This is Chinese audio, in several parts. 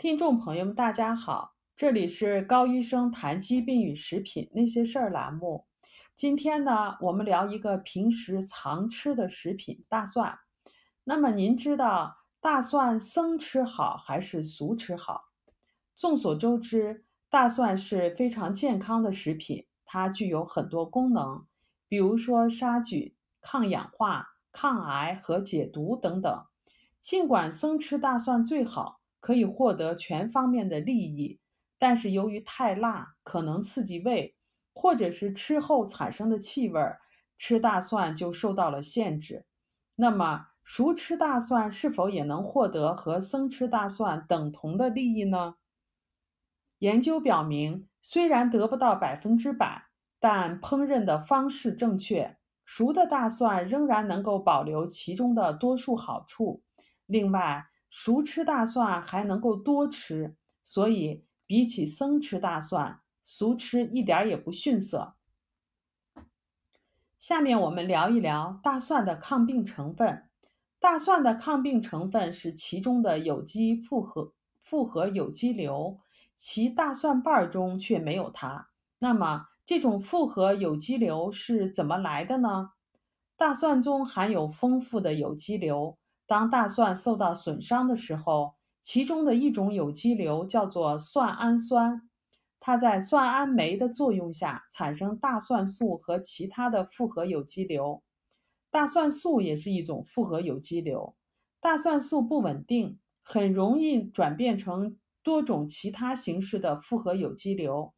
听众朋友们，大家好，这里是高医生谈疾病与食品那些事儿栏目。今天呢，我们聊一个平时常吃的食品——大蒜。那么，您知道大蒜生吃好还是熟吃好？众所周知，大蒜是非常健康的食品，它具有很多功能，比如说杀菌、抗氧化、抗癌和解毒等等。尽管生吃大蒜最好，可以获得全方面的利益，但是由于太辣，可能刺激胃，或者是吃后产生的气味，吃大蒜就受到了限制。那么，熟吃大蒜是否也能获得和生吃大蒜等同的利益呢？研究表明，虽然得不到百分之百，但烹饪的方式正确，熟的大蒜仍然能够保留其中的多数好处。另外，熟吃大蒜还能够多吃，所以比起生吃大蒜，熟吃一点也不逊色。下面我们聊一聊大蒜的抗病成分。大蒜的抗病成分是其中的有机复合复合有机硫，其大蒜瓣中却没有它。那么，这种复合有机硫是怎么来的呢？大蒜中含有丰富的有机硫。当大蒜受到损伤的时候，其中的一种有机硫叫做蒜氨酸，它在蒜氨酶的作用下产生大蒜素和其他的复合有机硫。大蒜素也是一种复合有机硫。大蒜素不稳定，很容易转变成多种其他形式的复合有机硫。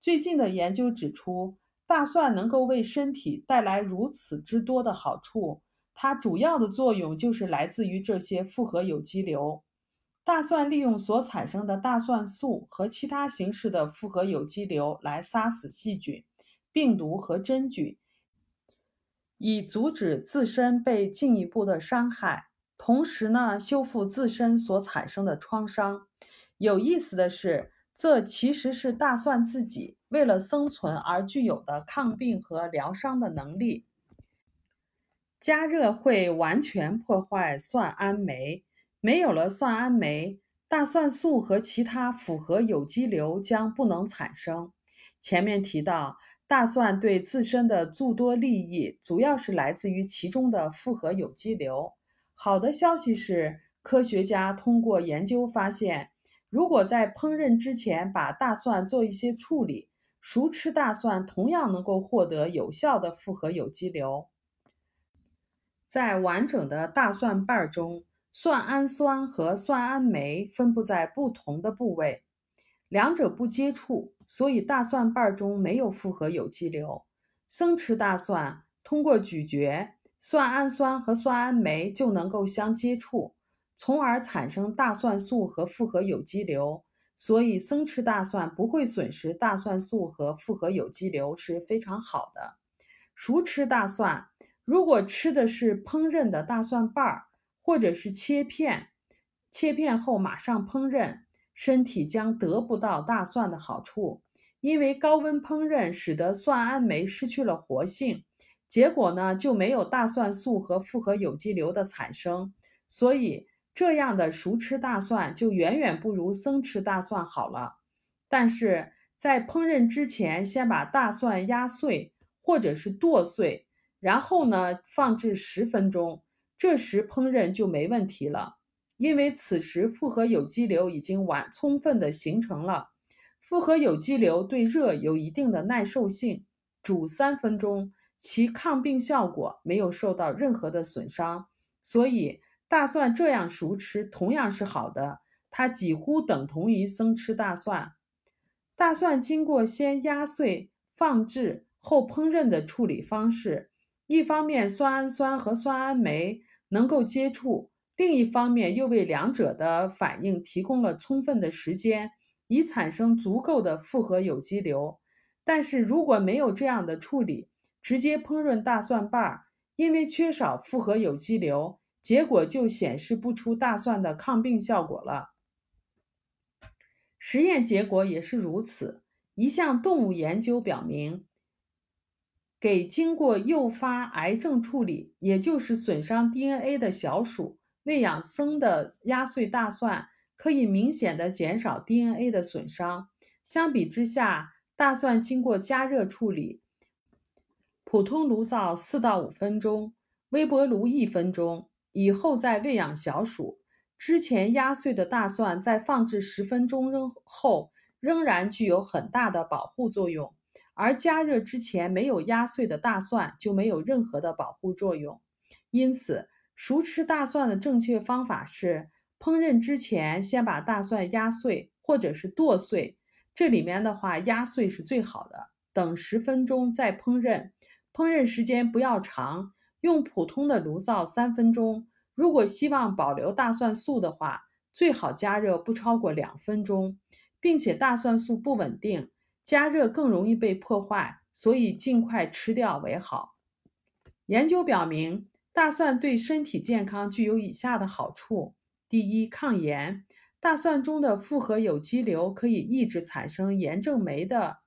最近的研究指出，大蒜能够为身体带来如此之多的好处。它主要的作用就是来自于这些复合有机硫。大蒜利用所产生的大蒜素和其他形式的复合有机硫来杀死细菌、病毒和真菌，以阻止自身被进一步的伤害，同时呢，修复自身所产生的创伤。有意思的是，这其实是大蒜自己为了生存而具有的抗病和疗伤的能力。加热会完全破坏蒜氨酶，没有了蒜氨酶，大蒜素和其他复合有机硫将不能产生。前面提到，大蒜对自身的诸多利益，主要是来自于其中的复合有机硫。好的消息是，科学家通过研究发现，如果在烹饪之前把大蒜做一些处理，熟吃大蒜同样能够获得有效的复合有机硫。在完整的大蒜瓣儿中，蒜氨酸和蒜氨酶分布在不同的部位，两者不接触，所以大蒜瓣儿中没有复合有机硫。生吃大蒜，通过咀嚼，蒜氨酸和蒜氨酶就能够相接触，从而产生大蒜素和复合有机硫。所以，生吃大蒜不会损失大蒜素和复合有机硫是非常好的。熟吃大蒜。如果吃的是烹饪的大蒜瓣儿，或者是切片，切片后马上烹饪，身体将得不到大蒜的好处，因为高温烹饪使得蒜氨酶失去了活性，结果呢就没有大蒜素和复合有机硫的产生，所以这样的熟吃大蒜就远远不如生吃大蒜好了。但是在烹饪之前，先把大蒜压碎或者是剁碎。然后呢，放置十分钟，这时烹饪就没问题了，因为此时复合有机硫已经完充分的形成了。复合有机硫对热有一定的耐受性，煮三分钟，其抗病效果没有受到任何的损伤。所以大蒜这样熟吃同样是好的，它几乎等同于生吃大蒜。大蒜经过先压碎、放置后烹饪的处理方式。一方面，酸氨酸和酸氨酶能够接触；另一方面，又为两者的反应提供了充分的时间，以产生足够的复合有机硫。但是，如果没有这样的处理，直接烹饪大蒜瓣儿，因为缺少复合有机硫，结果就显示不出大蒜的抗病效果了。实验结果也是如此。一项动物研究表明。给经过诱发癌症处理，也就是损伤 DNA 的小鼠喂养生的压碎大蒜，可以明显的减少 DNA 的损伤。相比之下，大蒜经过加热处理，普通炉灶四到五分钟，微波炉一分钟以后再喂养小鼠。之前压碎的大蒜在放置十分钟扔后，仍然具有很大的保护作用。而加热之前没有压碎的大蒜就没有任何的保护作用。因此，熟吃大蒜的正确方法是：烹饪之前先把大蒜压碎，或者是剁碎。这里面的话，压碎是最好的。等十分钟再烹饪，烹饪时间不要长，用普通的炉灶三分钟。如果希望保留大蒜素的话，最好加热不超过两分钟，并且大蒜素不稳定，加热更容易被破坏，所以尽快吃掉为好。研究表明，大蒜对身体健康具有以下的好处：第一，抗炎。大蒜中的复合有机硫可以抑制产生炎症酶的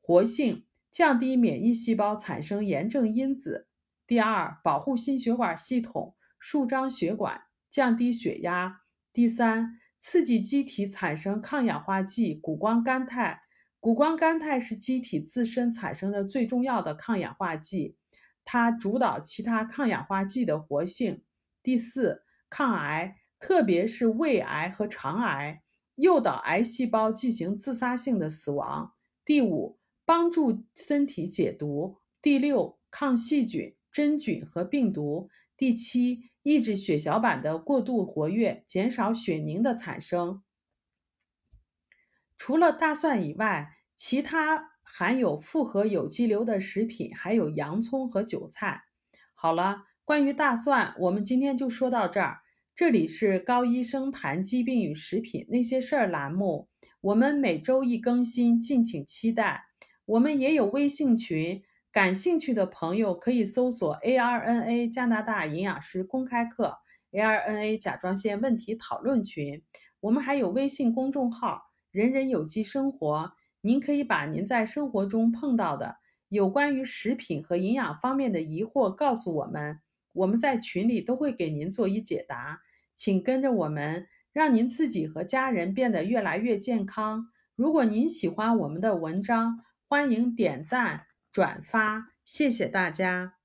活性，降低免疫细胞产生炎症因子。第二，保护心血管系统，舒张血管，降低血压。第三，刺激机体产生抗氧化剂谷胱甘肽。谷胱甘肽是机体自身产生的最重要的抗氧化剂，它主导其他抗氧化剂的活性。第四，抗癌。特别是胃癌和肠癌，诱导癌细胞进行自杀性的死亡。第五，帮助身体解毒。第六，抗细菌、真菌和病毒。第七，抑制血小板的过度活跃，减少血凝的产生。除了大蒜以外，其他含有复合有机硫的食品还有洋葱和韭菜。好了，关于大蒜，我们今天就说到这儿。这里是高医生谈疾病与食品那些事儿栏目，我们每周一更新，敬请期待。我们也有微信群，感兴趣的朋友可以搜索 ARNA 加拿大营养师公开课 ARNA 甲状腺问题讨论群。我们还有微信公众号“人人有机生活”，您可以把您在生活中碰到的有关于食品和营养方面的疑惑告诉我们。我们在群里都会给您做一解答，请跟着我们，让您自己和家人变得越来越健康。如果您喜欢我们的文章，欢迎点赞转发，谢谢大家。